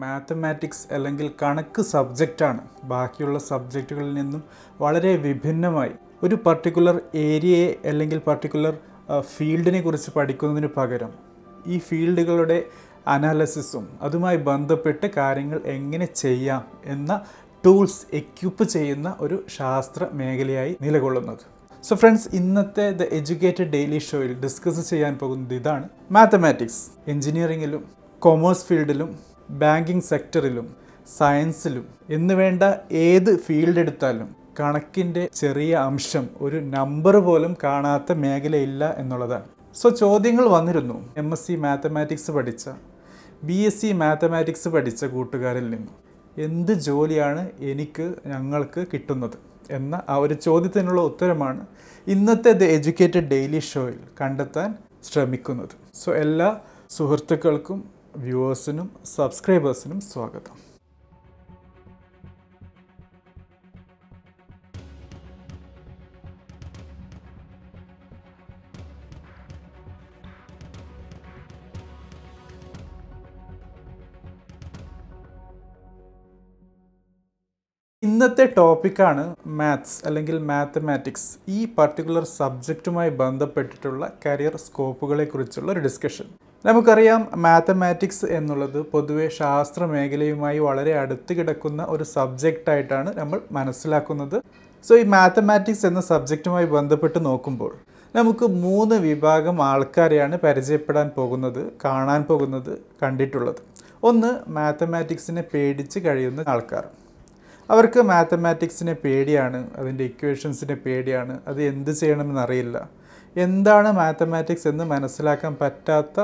Mathematics അല്ലെങ്കിൽ കണക്ക് സബ്ജക്റ്റാണ് ബാക്കിയുള്ള സബ്ജക്റ്റുകളിൽ നിന്നും വളരെ വിഭിന്നമായി ഒരു പർട്ടിക്കുലർ ഏരിയയെ അല്ലെങ്കിൽ പർട്ടിക്കുലർ ഫീൽഡിനെ കുറിച്ച് പഠിക്കുന്നതിന് പകരം ഈ ഫീൽഡുകളുടെ അനാലിസിസും അതുമായി ബന്ധപ്പെട്ട് കാര്യങ്ങൾ എങ്ങനെ ചെയ്യാം എന്ന ടൂൾസ് എക്യുപ്പ് ചെയ്യുന്ന ഒരു ശാസ്ത്ര മേഖലയായി നിലകൊള്ളുന്നത്. സോ ഫ്രണ്ട്സ് ഇന്നത്തെ ദ എഡ്യൂക്കേറ്റഡ് ഡെയിലി ഷോയിൽ ഡിസ്കസ് ചെയ്യാൻ പോകുന്നത് ഇതാണ് മാത്തമാറ്റിക്സ് എഞ്ചിനീയറിങ്ങിലും കൊമേഴ്സ് ഫീൽഡിലും ബാങ്കിങ് സെക്ടറിലും സയൻസിലും എന്ന് വേണ്ട ഏത് ഫീൽഡ് എടുത്താലും കണക്കിന്റെ ചെറിയ അംശം ഒരു നമ്പർ പോലും കാണാത്ത മേഖലയില്ല എന്നുള്ളതാണ്. സോ ചോദ്യങ്ങൾ വന്നിരുന്നു. എം എസ് സി മാത്തമാറ്റിക്സ് പഠിച്ച ബി എസ് സി മാത്തമാറ്റിക്സ് പഠിച്ച കൂട്ടുകാരിൽ നിന്നും എന്ത് ജോലിയാണ് എനിക്ക് ഞങ്ങൾക്ക് കിട്ടുന്നത് എന്ന ആ ഒരു ചോദ്യത്തിനുള്ള ഉത്തരമാണ് ഇന്നത്തെ ദ എഡ്യൂക്കേറ്റഡ് ഡെയിലി ഷോയിൽ കണ്ടെത്താൻ ശ്രമിക്കുന്നത്. സോ എല്ലാ സുഹൃത്തുക്കൾക്കും വ്യൂവേഴ്സിനും സബ്സ്ക്രൈബേഴ്സിനും സ്വാഗതം. ഇന്നത്തെ ടോപ്പിക്കാണ് മാത്സ് അല്ലെങ്കിൽ മാത്തമാറ്റിക്സ്. ഈ പർട്ടിക്കുലർ സബ്ജക്റ്റുമായി ബന്ധപ്പെട്ടിട്ടുള്ള കരിയർ സ്കോപ്പുകളെക്കുറിച്ചുള്ള ഒരു ഡിസ്കഷൻ നമുക്കറിയാം മാത്തമാറ്റിക്സ് എന്നുള്ളത് പൊതുവെ ശാസ്ത്ര മേഖലയുമായി വളരെ അടുത്ത് കിടക്കുന്ന ഒരു സബ്ജക്റ്റായിട്ടാണ് നമ്മൾ മനസ്സിലാക്കുന്നത്. സോ ഈ മാത്തമാറ്റിക്സ് എന്ന സബ്ജക്റ്റുമായി ബന്ധപ്പെട്ട് നോക്കുമ്പോൾ നമുക്ക് മൂന്ന് വിഭാഗം ആൾക്കാരെയാണ് പരിചയപ്പെടാൻ പോകുന്നത് കാണാൻ പോകുന്നത് കണ്ടിട്ടുള്ളത്. ഒന്ന് മാത്തമാറ്റിക്സിനെ പേടിച്ച് കഴിയുന്ന ആൾക്കാർ. അവർക്ക് മാത്തമാറ്റിക്സിനെ പേടിയാണ് അതിന്റെ ഇക്വേഷൻസിനെ പേടിയാണ് അത് എന്ത് ചെയ്യണമെന്നറിയില്ല എന്താണ് മാത്തമാറ്റിക്സ് എന്ന് മനസ്സിലാക്കാൻ പറ്റാത്ത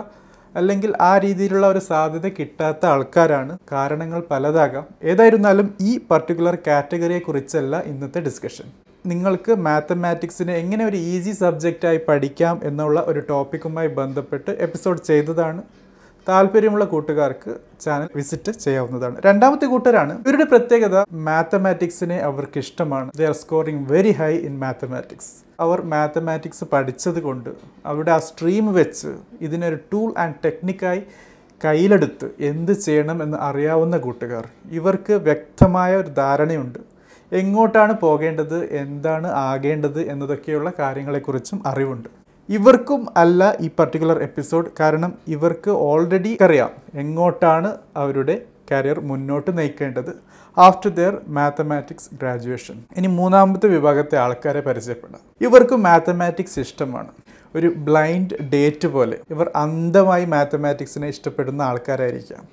അല്ലെങ്കിൽ ആ രീതിയിലുള്ള ഒരു സാധ്യത കിട്ടാത്ത ആൾക്കാരാണ് കാരണങ്ങൾ പലതാകാം. ഏതായിരുന്നാലും ഈ പർട്ടിക്കുലർ കാറ്റഗറിയെ കുറിച്ചല്ല ഇന്നത്തെ ഡിസ്കഷൻ നിങ്ങൾക്ക് മാത്തമാറ്റിക്സിനെ എങ്ങനെ ഒരു ഈസി സബ്ജക്റ്റായി പഠിക്കാം എന്നുള്ള ഒരു ടോപ്പിക്കുമായി ബന്ധപ്പെട്ട് എപ്പിസോഡ് ചെയ്തതാണ് താല്പര്യമുള്ള കൂട്ടുകാർക്ക് ചാനൽ വിസിറ്റ് ചെയ്യാവുന്നതാണ്. രണ്ടാമത്തെ കൂട്ടരാണ്. ഇവരുടെ പ്രത്യേകത മാത്തമാറ്റിക്സിനെ അവർക്ക് ഇഷ്ടമാണ് they are scoring very high in mathematics our mathematics പഠിച്ചത് കൊണ്ട് അവരുടെ ആ സ്ട്രീം വെച്ച് ഇതിനൊരു ടൂൾ ആൻഡ് ടെക്നിക്കായി കയ്യിലെടുത്ത് എന്ത് ചെയ്യണം എന്ന് അറിയാവുന്ന കൂട്ടുകാർ. ഇവർക്ക് വ്യക്തമായ ഒരു ധാരണയുണ്ട്. എങ്ങോട്ടാണ് പോകേണ്ടത് എന്താണ് ആകേണ്ടത് എന്നതൊക്കെയുള്ള കാര്യങ്ങളെക്കുറിച്ചും അറിവുണ്ട്. ഇവർക്കും അല്ല ഈ പർട്ടിക്കുലർ എപ്പിസോഡ് കാരണം ഇവർക്ക് ഓൾറെഡി അറിയാം എങ്ങോട്ടാണ് അവരുടെ കരിയർ മുന്നോട്ട് നയിക്കേണ്ടത് ആഫ്റ്റർ ദെയർ മാത്തമാറ്റിക്സ് ഗ്രാജുവേഷൻ ഇനി മൂന്നാമത്തെ വിഭാഗത്തെ ആൾക്കാരെ പരിചയപ്പെടാം ഇവർക്ക് മാത്തമാറ്റിക്സ് ഇഷ്ടമാണ്. ഒരു ബ്ലൈൻഡ് ഡേറ്റ് പോലെ ഇവർ അന്ധമായി മാത്തമാറ്റിക്സിനെ ഇഷ്ടപ്പെടുന്ന ആൾക്കാരായിരിക്കാം.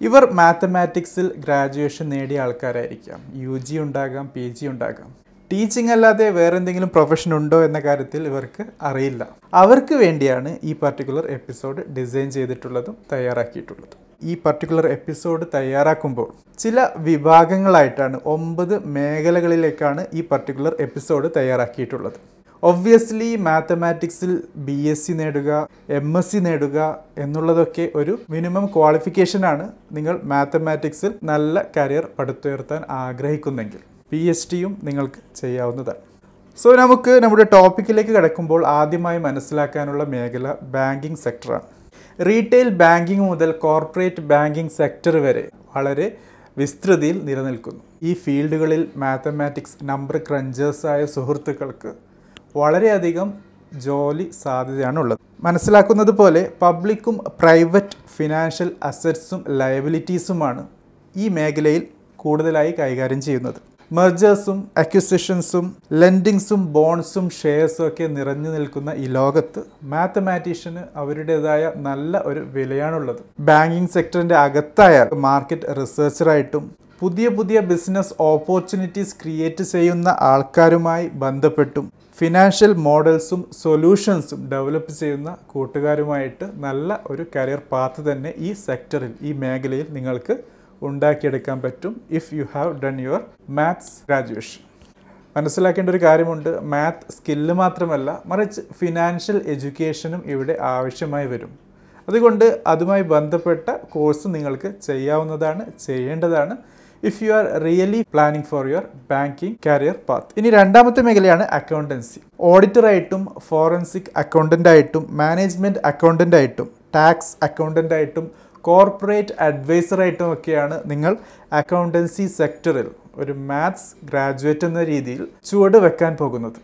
ഇവർ മാത്തമാറ്റിക്സിൽ ഗ്രാജുവേഷൻ നേടിയ ആൾക്കാരായിരിക്കാം. യു ജി ഉണ്ടാകാം പി ജി ഉണ്ടാകാം. ടീച്ചിങ് അല്ലാതെ വേറെ എന്തെങ്കിലും പ്രൊഫഷൻ ഉണ്ടോ എന്ന കാര്യത്തിൽ ഇവർക്ക് അറിയില്ല. അവർക്ക് വേണ്ടിയാണ് ഈ പർട്ടിക്കുലർ എപ്പിസോഡ് ഡിസൈൻ ചെയ്തിട്ടുള്ളതും തയ്യാറാക്കിയിട്ടുള്ളതും. ഈ പർട്ടിക്കുലർ എപ്പിസോഡ് തയ്യാറാക്കുമ്പോൾ ചില വിഭാഗങ്ങളായിട്ടാണ് ഒമ്പത് മേഖലകളിലേക്കാണ് ഈ പർട്ടിക്കുലർ എപ്പിസോഡ് തയ്യാറാക്കിയിട്ടുള്ളത്. ഒബ്വിയസ്ലി മാത്തമാറ്റിക്സിൽ ബി എസ് സി നേടുക എം എസ് സി നേടുക എന്നുള്ളതൊക്കെ ഒരു മിനിമം ക്വാളിഫിക്കേഷനാണ് നിങ്ങൾ മാത്തമാറ്റിക്സിൽ നല്ല കരിയർ പടുത്തുയർത്താൻ ആഗ്രഹിക്കുന്നെങ്കിൽ. പി എച്ച് ഡിയും നിങ്ങൾക്ക് ചെയ്യാവുന്നതാണ്. സോ നമുക്ക് നമ്മുടെ ടോപ്പിക്കിലേക്ക് കിടക്കുമ്പോൾ ആദ്യമായി മനസ്സിലാക്കാനുള്ള മേഖല ബാങ്കിങ് സെക്ടറാണ് റീറ്റെയിൽ ബാങ്കിങ് മുതൽ കോർപ്പറേറ്റ് ബാങ്കിങ് സെക്ടർ വരെ വളരെ വിസ്തൃതിയിൽ നിലനിൽക്കുന്നു. ഈ ഫീൽഡുകളിൽ മാത്തമാറ്റിക്സ് നമ്പർ ക്രഞ്ചേഴ്സായ സുഹൃത്തുക്കൾക്ക് വളരെയധികം ജോലി സാധ്യതയാണുള്ളത് മനസ്സിലാക്കുന്നത് പോലെ പബ്ലിക്കും പ്രൈവറ്റ് ഫിനാൻഷ്യൽ അസറ്റ്സും ലയബിലിറ്റീസുമാണ് ഈ മേഖലയിൽ കൂടുതലായി കൈകാര്യം ചെയ്യുന്നത്. മെർജേഴ്സും അക്വിസിഷൻസും ലെൻഡിങ്സും ബോൺസും ഷെയർസും ഒക്കെ നിറഞ്ഞു നിൽക്കുന്ന ഈ ലോകത്ത് മാത്തമാറ്റീഷ്യന് അവരുടേതായ നല്ല ഒരു വിലയാണുള്ളത്. ബാങ്കിങ് സെക്ടറിന്റെ അകത്തായാൽ മാർക്കറ്റ് റിസർച്ചറായിട്ടും പുതിയ പുതിയ ബിസിനസ് ഓപ്പർച്യൂണിറ്റീസ് ക്രിയേറ്റ് ചെയ്യുന്ന ആൾക്കാരുമായി ബന്ധപ്പെട്ടും ഫിനാൻഷ്യൽ മോഡൽസും സൊല്യൂഷൻസും ഡെവലപ്പ് ചെയ്യുന്ന കൂട്ടുകാരുമായിട്ട് നല്ല ഒരു കരിയർ പാത്ത് തന്നെ ഈ സെക്ടറിൽ ഈ മേഖലയിൽ നിങ്ങൾക്ക് ഉണ്ടാക്കിയെടുക്കാൻ പറ്റും if you have done your maths graduation മനസ്സിലാക്കേണ്ട ഒരു കാര്യമുണ്ട്. മാത്ത് സ്കില്ല് മാത്രമല്ല മറിച്ച് ഫിനാൻഷ്യൽ എഡ്യൂക്കേഷനും ഇവിടെ ആവശ്യമായി വരും. അതുകൊണ്ട് അതുമായി ബന്ധപ്പെട്ട കോഴ്സ് നിങ്ങൾക്ക് ചെയ്യാവുന്നതാണ് ചെയ്യേണ്ടതാണ്. If you are really planning for your banking career path ഇനി രണ്ടാമത്തെ മേഖലയാണ് അക്കൗണ്ടൻസി ഓഡിറ്ററായിട്ടും ഫോറൻസിക് അക്കൗണ്ടന്റായിട്ടും മാനേജ്മെന്റ് അക്കൗണ്ടന്റായിട്ടും ടാക്സ് അക്കൗണ്ടന്റ് ആയിട്ടും കോർപ്പറേറ്റ് അഡ്വൈസറായിട്ടും ഒക്കെയാണ് നിങ്ങൾ അക്കൗണ്ടൻസി സെക്ടറിൽ ഒരു മാത്സ് ഗ്രാജുവേറ്റ് എന്ന രീതിയിൽ ചുവട് വെക്കാൻ പോകുന്നത്.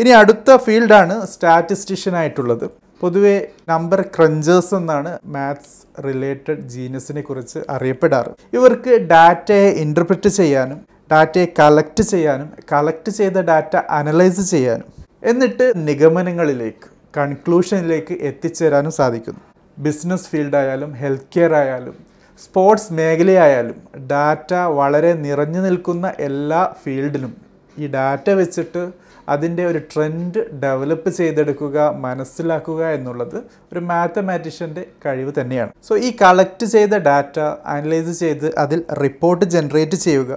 ഇനി അടുത്ത ഫീൽഡാണ് സ്റ്റാറ്റിസ്റ്റിഷ്യൻ ആയിട്ടുള്ളത് പൊതുവെ നമ്പർ ക്രഞ്ചേഴ്സ് എന്നാണ് മാത്സ് റിലേറ്റഡ് ജീനസിനെ കുറിച്ച് അറിയപ്പെടാറ്. ഇവർക്ക് ഡാറ്റയെ ഇന്റർപ്രറ്റ് ചെയ്യാനും ഡാറ്റയെ കളക്ട് ചെയ്യാനും കളക്ട് ചെയ്ത ഡാറ്റ അനലൈസ് ചെയ്യാനും. എന്നിട്ട് നിഗമനങ്ങളിലേക്ക് കൺക്ലൂഷനിലേക്ക് എത്തിച്ചേരാനും സാധിക്കുന്നു. ബിസിനസ് ഫീൽഡായാലും ഹെൽത്ത് കെയർ ആയാലും സ്പോർട്സ് മേഖലയായാലും ഡാറ്റ വളരെ നിറഞ്ഞു നിൽക്കുന്ന എല്ലാ ഫീൽഡിലും ഈ ഡാറ്റ വെച്ചിട്ട് അതിന്റെ ഒരു ട്രെൻഡ് ഡെവലപ്പ് ചെയ്തെടുക്കുക മനസ്സിലാക്കുക എന്നുള്ളത് ഒരു മാത്തമാറ്റീഷ്യന്റെ കഴിവ് തന്നെയാണ്. സോ ഈ കളക്ട് ചെയ്ത ഡാറ്റ അനലൈസ് ചെയ്ത് അതിൽ റിപ്പോർട്ട് ജനറേറ്റ് ചെയ്യുക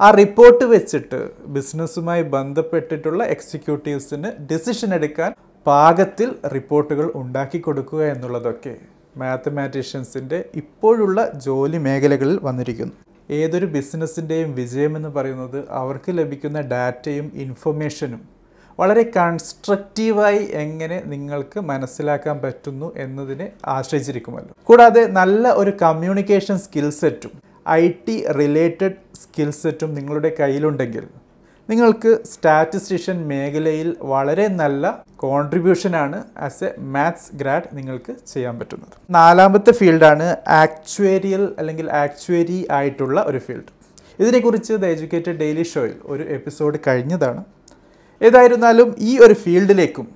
ആ റിപ്പോർട്ട് വെച്ചിട്ട് ബിസിനസ്സുമായി ബന്ധപ്പെട്ടിട്ടുള്ള എക്സിക്യൂട്ടീവ്സിന് ഡിസിഷൻ എടുക്കാൻ പാകത്തിൽ റിപ്പോർട്ടുകൾ ഉണ്ടാക്കി കൊടുക്കുക എന്നുള്ളതൊക്കെ മാത്തമാറ്റീഷ്യൻസിന്റെ ഇപ്പോഴുള്ള ജോലി മേഖലകളിൽ വന്നിരിക്കുന്നു. ഏതൊരു ബിസിനസ്സിന്റെയും വിജയമെന്ന് പറയുന്നത് അവർക്ക് ലഭിക്കുന്ന ഡാറ്റയും ഇൻഫർമേഷനും വളരെ കൺസ്ട്രക്റ്റീവായി എങ്ങനെ നിങ്ങൾക്ക് മനസ്സിലാക്കാൻ പറ്റുന്നു എന്നതിനെ ആശ്രയിച്ചിരിക്കുമല്ലോ. കൂടാതെ നല്ല ഒരു കമ്മ്യൂണിക്കേഷൻ സ്കിൽ സെറ്റും ഐ ടി റിലേറ്റഡ് സ്കിൽ സെറ്റും നിങ്ങളുടെ കയ്യിലുണ്ടെങ്കിൽ നിങ്ങൾക്ക് സ്റ്റാറ്റിസ്റ്റിഷ്യൻ മേഖലയിൽ വളരെ നല്ല കോൺട്രിബ്യൂഷനാണ് ആസ് എ മാത്സ് ഗ്രാഡ് നിങ്ങൾക്ക് ചെയ്യാൻ പറ്റുന്നത്. നാലാമത്തെ ഫീൽഡാണ് ആക്ച്വേരിയൽ അല്ലെങ്കിൽ ആക്ച്വേരി ആയിട്ടുള്ള ഒരു ഫീൽഡ് ഇതിനെക്കുറിച്ച് ദ എഡ്യൂക്കേറ്റഡ് ഡെയിലി ഷോയിൽ ഒരു എപ്പിസോഡ് കഴിഞ്ഞതാണ്. ഏതായിരുന്നാലും ഈ ഒരു ഫീൽഡിലേക്കും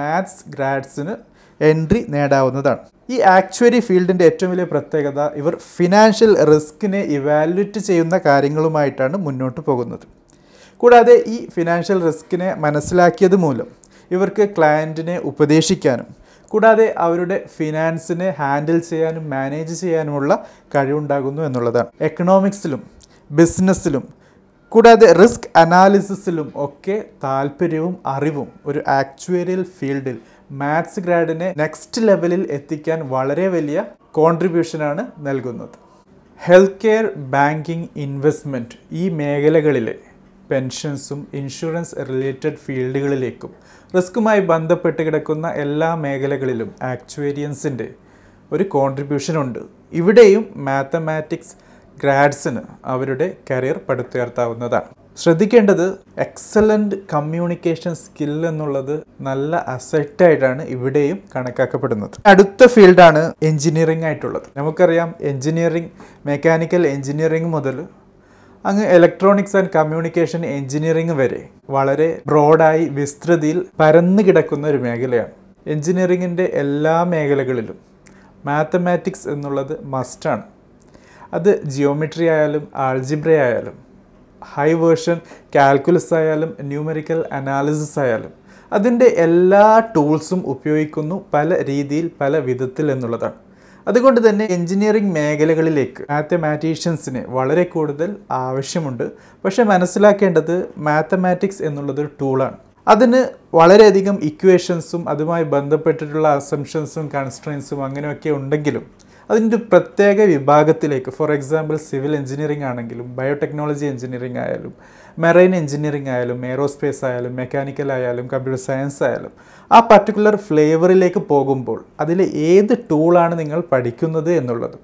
മാത്സ് ഗ്രാഡ്സിന് എൻട്രി നേടാവുന്നതാണ്. ഈ ആക്ച്വറി ഫീൽഡിന്റെ ഏറ്റവും വലിയ പ്രത്യേകത ഇവർ ഫിനാൻഷ്യൽ റിസ്കിനെ ഇവാലുവേറ്റ് ചെയ്യുന്ന കാര്യങ്ങളുമായിട്ടാണ് മുന്നോട്ട് പോകുന്നത്. കൂടാതെ ഈ ഫിനാൻഷ്യൽ റിസ്കിനെ മനസ്സിലാക്കിയത് മൂലം ഇവർക്ക് ക്ലയന്റിനെ ഉപദേശിക്കാനും കൂടാതെ അവരുടെ ഫിനാൻസിനെ ഹാൻഡിൽ ചെയ്യാനും മാനേജ് ചെയ്യാനുമുള്ള കഴിവുണ്ടാകുന്നു എന്നുള്ളതാണ്. എക്കണോമിക്സിലും ബിസിനസ്സിലും കൂടാതെ റിസ്ക് അനാലിസിസിലും ഒക്കെ താല്പര്യവും അറിവും ഒരു ആക്ച്വേരിയൽ ഫീൽഡിൽ മാത്സ് ഗ്രാഡിനെ നെക്സ്റ്റ് ലെവലിൽ എത്തിക്കാൻ വളരെ വലിയ കോൺട്രിബ്യൂഷനാണ് നൽകുന്നത്. ഹെൽത്ത് കെയർ ബാങ്കിങ് ഇൻവെസ്റ്റ്മെന്റ് ഈ മേഖലകളിലെ പെൻഷൻസും ഇൻഷുറൻസ് റിലേറ്റഡ് ഫീൽഡുകളിലേക്കും. റിസ്കുമായി ബന്ധപ്പെട്ട് കിടക്കുന്ന എല്ലാ മേഖലകളിലും ആക്ച്വേരിയൻസിന്റെ ഒരു കോൺട്രിബ്യൂഷൻ ഉണ്ട് ഇവിടെയും മാത്തമാറ്റിക്സ് ഗ്രാഡ്സിന് അവരുടെ കരിയർ പടുത്തുയർത്താവുന്നതാണ്. ശ്രദ്ധിക്കേണ്ടത് എക്സലന്റ് കമ്മ്യൂണിക്കേഷൻ സ്കിൽ എന്നുള്ളത് നല്ല അസറ്റായിട്ടാണ് ഇവിടെയും കണക്കാക്കപ്പെടുന്നത്. അടുത്ത ഫീൽഡാണ് എഞ്ചിനീയറിംഗ് ആയിട്ടുള്ളത്. നമുക്കറിയാം എഞ്ചിനീയറിംഗ് മെക്കാനിക്കൽ എഞ്ചിനീയറിംഗ് മുതൽ അങ്ങ് ഇലക്ട്രോണിക്സ് ആൻഡ് കമ്മ്യൂണിക്കേഷൻ എഞ്ചിനീയറിംഗ് വരെ വളരെ ബ്രോഡായി വിസ്തൃതിയിൽ പരന്നു കിടക്കുന്ന ഒരു മേഖലയാണ്. എഞ്ചിനീയറിങ്ങിന്റെ എല്ലാ മേഖലകളിലും മാത്തമാറ്റിക്സ് എന്നുള്ളത് മസ്റ്റാണ് അത് ജിയോമെട്രി ആയാലും ആൾജിബ്ര ആയാലും ഹൈ വേർഷൻ കാൽക്കുലസ് ആയാലും ന്യൂമറിക്കൽ അനാലിസിസ് ആയാലും അതിന്റെ എല്ലാ ടൂൾസും ഉപയോഗിക്കുന്നു പല രീതിയിൽ പല വിധത്തിൽ എന്നുള്ളതാണ്. അതുകൊണ്ട് തന്നെ എഞ്ചിനീയറിംഗ് മേഖലകളിലേക്ക് മാത്തമാറ്റീഷ്യൻസിന് വളരെ കൂടുതൽ ആവശ്യമുണ്ട്. പക്ഷെ മനസ്സിലാക്കേണ്ടത് മാത്തമാറ്റിക്സ് എന്നുള്ളതൊരു ടൂളാണ്. അതിന് വളരെയധികം ഇക്വേഷൻസും അതുമായി ബന്ധപ്പെട്ടിട്ടുള്ള അസംഷൻസും കൺസ്ട്രൻസും അങ്ങനെയൊക്കെ ഉണ്ടെങ്കിലും അതിന്റെ പ്രത്യേക വിഭാഗത്തിലേക്ക് ഫോർ എക്സാമ്പിൾ സിവിൽ എഞ്ചിനീയറിംഗ് ആണെങ്കിലും ബയോടെക്നോളജി എഞ്ചിനീയറിംഗ് ആയാലും മെറൈൻ എഞ്ചിനീയറിംഗ് ആയാലും എയറോസ്പേസ് ആയാലും മെക്കാനിക്കൽ ആയാലും കമ്പ്യൂട്ടർ സയൻസ് ആയാലും ആ പർട്ടിക്കുലർ ഫ്ലേവറിലേക്ക് പോകുമ്പോൾ അതിൽ ഏത് ടൂളാണ് നിങ്ങൾ പഠിക്കുന്നത് എന്നുള്ളതും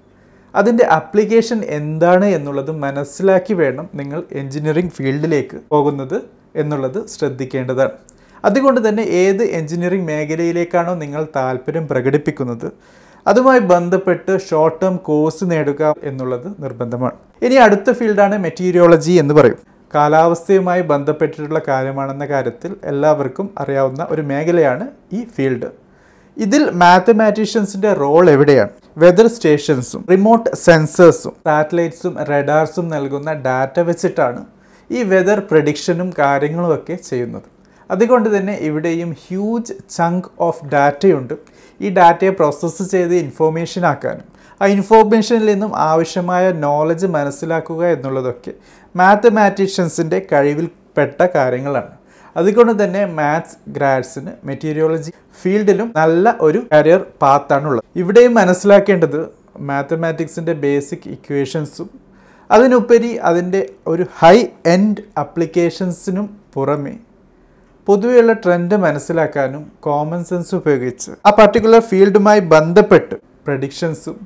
അതിന്റെ അപ്ലിക്കേഷൻ എന്താണ് എന്നുള്ളത് മനസ്സിലാക്കി വേണം നിങ്ങൾ എഞ്ചിനീയറിംഗ് ഫീൽഡിലേക്ക് പോകുന്നത് എന്നുള്ളത് ശ്രദ്ധിക്കേണ്ടതാണ്. അതുകൊണ്ട് തന്നെ ഏത് എഞ്ചിനീയറിംഗ് മേഖലയിലേക്കാണോ നിങ്ങൾ താല്പര്യം പ്രകടിപ്പിക്കുന്നത് അതുമായി ബന്ധപ്പെട്ട് ഷോർട്ട് ടേം കോഴ്സ് നേടുക എന്നുള്ളത് നിർബന്ധമാണ്. ഇനി അടുത്ത ഫീൽഡാണ് മെറ്റീരിയോളജി എന്ന് പറയും. കാലാവസ്ഥയുമായി ബന്ധപ്പെട്ടിട്ടുള്ള കാര്യമാണെന്ന കാര്യത്തിൽ എല്ലാവർക്കും അറിയാവുന്ന ഒരു മേഖലയാണ് ഈ ഫീൽഡ്. ഇതിൽ മാത്തമാറ്റീഷ്യൻസിന്റെ റോൾ എവിടെയാണ്? വെതർ സ്റ്റേഷൻസും റിമോട്ട് സെൻസേഴ്സും സാറ്റലൈറ്റ്സും റഡാർസും നൽകുന്ന ഡാറ്റ വെച്ചിട്ടാണ് ഈ വെതർ പ്രഡിക്ഷനും കാര്യങ്ങളുമൊക്കെ ചെയ്യുന്നത്. അതുകൊണ്ട് തന്നെ ഇവിടെയും ഹ്യൂജ് ചങ്ക് ഓഫ് ഡാറ്റയുണ്ട്. ഈ ഡാറ്റയെ പ്രോസസ്സ് ചെയ്ത് ഇൻഫോർമേഷൻ ആക്കാനും ആ ഇൻഫോർമേഷനിൽ നിന്നും ആവശ്യമായ നോളജ് മനസ്സിലാക്കുക എന്നുള്ളതൊക്കെ മാത്തമാറ്റീഷ്യൻസിന്റെ കഴിവിൽപ്പെട്ട കാര്യങ്ങളാണ്. അതുകൊണ്ട് തന്നെ മാത്സ് ഗ്രാഡ്സിന് മെറ്റീരിയോളജി ഫീൽഡിലും നല്ല ഒരു കരിയർ പാത്താണുള്ളത് ഇവിടെയും മനസ്സിലാക്കേണ്ടത് മാത്തമാറ്റിക്സിന്റെ ബേസിക് ഇക്വേഷൻസും അതിനുപരി അതിന്റെ ഒരു ഹൈ എൻഡ് അപ്ലിക്കേഷൻസിനും പുറമേ പൊതുവെയുള്ള ട്രെൻഡ് മനസ്സിലാക്കാനും കോമൺ സെൻസ് ഉപയോഗിച്ച് ആ പർട്ടിക്കുലർ ഫീൽഡുമായി ബന്ധപ്പെട്ട് പ്രഡിക്ഷൻസും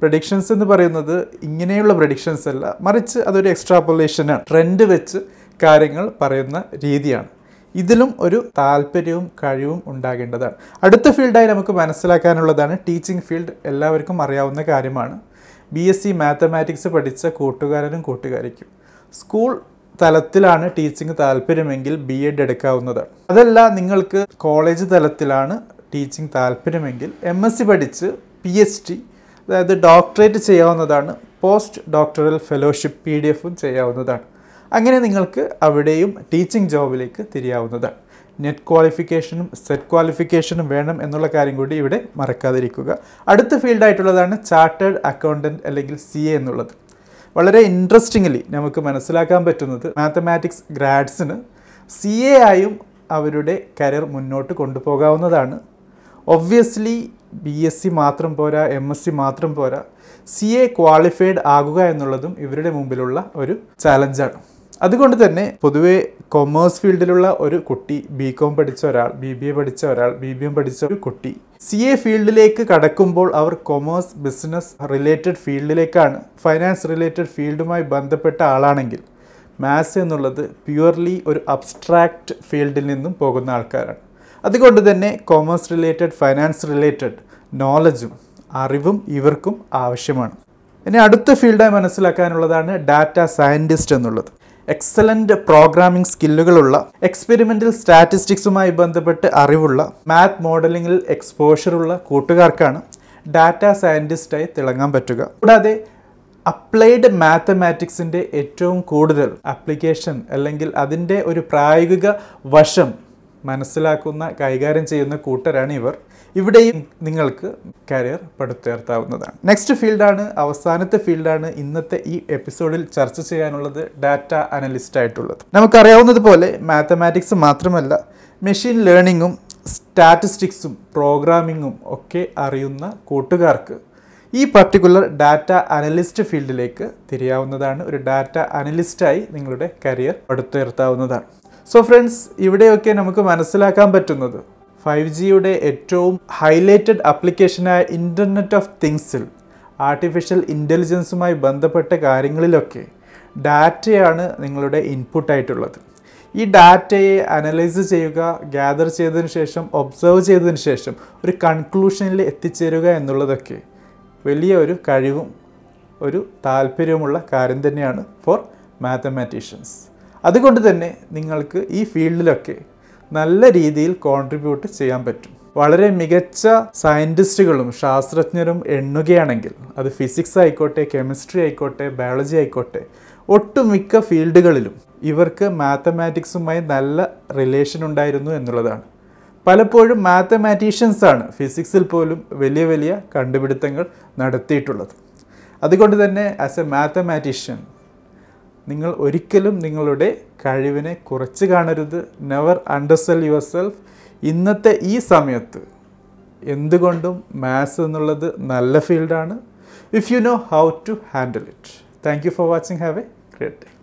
പ്രഡിക്ഷൻസ് എന്ന് പറയുന്നത് ഇങ്ങനെയുള്ള പ്രഡിക്ഷൻസ് അല്ല. മറിച്ച് അതൊരു എക്സ്ട്രാപ്പൊലേഷനാണ് ട്രെൻഡ് വെച്ച് കാര്യങ്ങൾ പറയുന്ന രീതിയാണ്. ഇതിലും ഒരു താല്പര്യവും കഴിവും ഉണ്ടാകേണ്ടതാണ്. അടുത്ത ഫീൽഡായി നമുക്ക് മനസ്സിലാക്കാനുള്ളതാണ് ടീച്ചിങ് ഫീൽഡ് എല്ലാവർക്കും അറിയാവുന്ന കാര്യമാണ്. ബി എസ് സി മാത്തമാറ്റിക്സ് പഠിച്ച കൂട്ടുകാരനും കൂട്ടുകാരിക്കും. സ്കൂൾ തലത്തിലാണ് ടീച്ചിങ് താല്പര്യമെങ്കിൽ ബി എഡ് എടുക്കാവുന്നതാണ് അതല്ല നിങ്ങൾക്ക് കോളേജ് തലത്തിലാണ് ടീച്ചിങ് താല്പര്യമെങ്കിൽ എം എസ് സി പഠിച്ച് പി എച്ച് ഡി അതായത് ഡോക്ടറേറ്റ് ചെയ്യാവുന്നതാണ് post doctoral fellowship P D എഫും ചെയ്യാവുന്നതാണ്. അങ്ങനെ നിങ്ങൾക്ക് അവിടെയും ടീച്ചിങ് ജോബിലേക്ക് തിരിയാവുന്നതാണ്. നെറ്റ് ക്വാളിഫിക്കേഷനും സെറ്റ് ക്വാളിഫിക്കേഷനും വേണം എന്നുള്ള കാര്യം കൂടി ഇവിടെ മറക്കാതിരിക്കുക. അടുത്ത ഫീൽഡായിട്ടുള്ളതാണ് ചാർട്ടേഡ് അക്കൗണ്ടന്റ് അല്ലെങ്കിൽ സി എ എന്നുള്ളത്. വളരെ ഇൻട്രസ്റ്റിംഗ്ലി നമുക്ക് മനസ്സിലാക്കാൻ പറ്റുന്നത് മാത്തമാറ്റിക്സ് ഗ്രാഡ്സിന് സി എ ആയും അവരുടെ കരിയർ മുന്നോട്ട് കൊണ്ടുപോകാവുന്നതാണ്. ഒബ്വിയസ്ലി ബി എസ് സി മാത്രം പോരാ എം എസ് സി മാത്രം പോരാ സി എ ക്വാളിഫൈഡ് ആകുക എന്നുള്ളതും ഇവരുടെ മുമ്പിലുള്ള ഒരു ചാലഞ്ചാണ് അതുകൊണ്ട് തന്നെ പൊതുവേ കൊമേഴ്സ് ഫീൽഡിലുള്ള ഒരു കുട്ടി ബി കോം പഠിച്ച ഒരാൾ ബി ബി എ പഠിച്ച ഒരാൾ ബി ബി എം പഠിച്ച ഒരു കുട്ടി സി എ ഫീൽഡിലേക്ക് കടക്കുമ്പോൾ അവർ കൊമേഴ്സ് ബിസിനസ് റിലേറ്റഡ് ഫീൽഡിലേക്കാണ് ഫൈനാൻസ് റിലേറ്റഡ് ഫീൽഡുമായി ബന്ധപ്പെട്ട ആളാണെങ്കിൽ മാത്സ് എന്നുള്ളത് പ്യുവർലി ഒരു അബ്സ്ട്രാക്റ്റ് ഫീൽഡിൽ നിന്നും പോകുന്ന ആൾക്കാരാണ്. അതുകൊണ്ട് തന്നെ കോമേഴ്സ് റിലേറ്റഡ് ഫൈനാൻസ് റിലേറ്റഡ് നോളജും അറിവും ഇവർക്കും ആവശ്യമാണ്. ഇനി അടുത്ത ഫീൽഡായി മനസ്സിലാക്കാനുള്ളതാണ് ഡാറ്റ സയന്റിസ്റ്റ് എന്നുള്ളത്. എക്സലന്റ് പ്രോഗ്രാമിംഗ് സ്കില്ലുകളുള്ള എക്സ്പെരിമെന്റൽ സ്റ്റാറ്റിസ്റ്റിക്സുമായി ബന്ധപ്പെട്ട് അറിവുള്ള മാത് മോഡലിങ്ങിൽ എക്സ്പോഷറുള്ള കൂട്ടുകാർക്കാണ് ഡാറ്റ സയന്റിസ്റ്റായി തിളങ്ങാൻ പറ്റുക. കൂടാതെ അപ്ലൈഡ് മാത്തമാറ്റിക്സിന്റെ ഏറ്റവും കൂടുതൽ ആപ്ലിക്കേഷൻ അല്ലെങ്കിൽ അതിന്റെ ഒരു പ്രായോഗിക വശം മനസ്സിലാക്കുന്ന കൈകാര്യം ചെയ്യുന്ന കൂട്ടരാണ് ഇവർ. ഇവിടെയും നിങ്ങൾക്ക് കരിയർ പടുത്തുയർത്താവുന്നതാണ്. നെക്സ്റ്റ് ഫീൽഡാണ് അവസാനത്തെ ഫീൽഡാണ് ഇന്നത്തെ ഈ എപ്പിസോഡിൽ ചർച്ച ചെയ്യാനുള്ളത് ഡാറ്റ അനലിസ്റ്റ് ആയിട്ടുള്ളത്. നമുക്കറിയാവുന്നതുപോലെ മാത്തമാറ്റിക്സ് മാത്രമല്ല മെഷീൻ ലേണിങ്ങും സ്റ്റാറ്റിസ്റ്റിക്സും പ്രോഗ്രാമിങ്ങും ഒക്കെ അറിയുന്ന കൂട്ടുകാർക്ക് ഈ പർട്ടിക്കുലർ ഡാറ്റ അനലിസ്റ്റ് ഫീൽഡിലേക്ക് തിരിയാവുന്നതാണ്. ഒരു ഡാറ്റ അനലിസ്റ്റായി നിങ്ങളുടെ കരിയർ പടുത്തുയർത്താവുന്നതാണ്. സോ ഫ്രണ്ട്സ് ഇവിടെയൊക്കെ നമുക്ക് മനസ്സിലാക്കാൻ പറ്റുന്നത് ഫൈവ് ജിയുടെ ഏറ്റവും ഹൈലൈറ്റഡ് ആപ്ലിക്കേഷനായ ഇന്റർനെറ്റ് ഓഫ് തിങ്സിൽ ആർട്ടിഫിഷ്യൽ ഇന്റലിജൻസുമായി ബന്ധപ്പെട്ട കാര്യങ്ങളിലൊക്കെ ഡാറ്റയാണ് നിങ്ങളുടെ ഇൻപുട്ടായിട്ടുള്ളത് ഈ ഡാറ്റയെ അനലൈസ് ചെയ്യുക ഗ്യാദർ ചെയ്തതിന് ശേഷം ഒബ്സർവ് ചെയ്തതിന് ശേഷം ഒരു കൺക്ലൂഷനിൽ എത്തിച്ചേരുക എന്നുള്ളതൊക്കെ വലിയ ഒരു കഴിവും ഒരു താല്പര്യവുമുള്ള കാര്യം തന്നെയാണ് ഫോർ മാത്തമാറ്റീഷ്യൻസ് അതുകൊണ്ട് തന്നെ നിങ്ങൾക്ക് ഈ ഫീൽഡിലൊക്കെ നല്ല രീതിയിൽ കോൺട്രിബ്യൂട്ട് ചെയ്യാൻ പറ്റും. വളരെ മികച്ച സയന്റിസ്റ്റുകളും ശാസ്ത്രജ്ഞരും എണ്ണുകയാണെങ്കിൽ അത് ഫിസിക്സ് ആയിക്കോട്ടെ കെമിസ്ട്രി ആയിക്കോട്ടെ ബയോളജി ആയിക്കോട്ടെ ഒട്ടുമിക്ക ഫീൽഡുകളിലും ഇവർക്ക് മാത്തമാറ്റിക്സുമായി നല്ല റിലേഷൻ ഉണ്ടായിരുന്നു എന്നുള്ളതാണ്. പലപ്പോഴും മാത്തമാറ്റീഷ്യൻസാണ് ഫിസിക്സിൽ പോലും വലിയ വലിയ കണ്ടുപിടുത്തങ്ങൾ നടത്തിയിട്ടുള്ളത്. അതുകൊണ്ട് തന്നെ ആസ് എ മാത്തമാറ്റീഷ്യൻ നിങ്ങൾ ഒരിക്കലും നിങ്ങളുടെ കഴിവിനെ കുറച്ച് കാണരുത്. നെവർ അണ്ടർസെൽ യുവർ സെൽഫ് ഇന്നത്തെ ഈ സമയത്ത് എന്തുകൊണ്ടും മാത്സ് എന്നുള്ളത് നല്ല ഫീൽഡാണ് if you know how to handle it thank you for watching have a great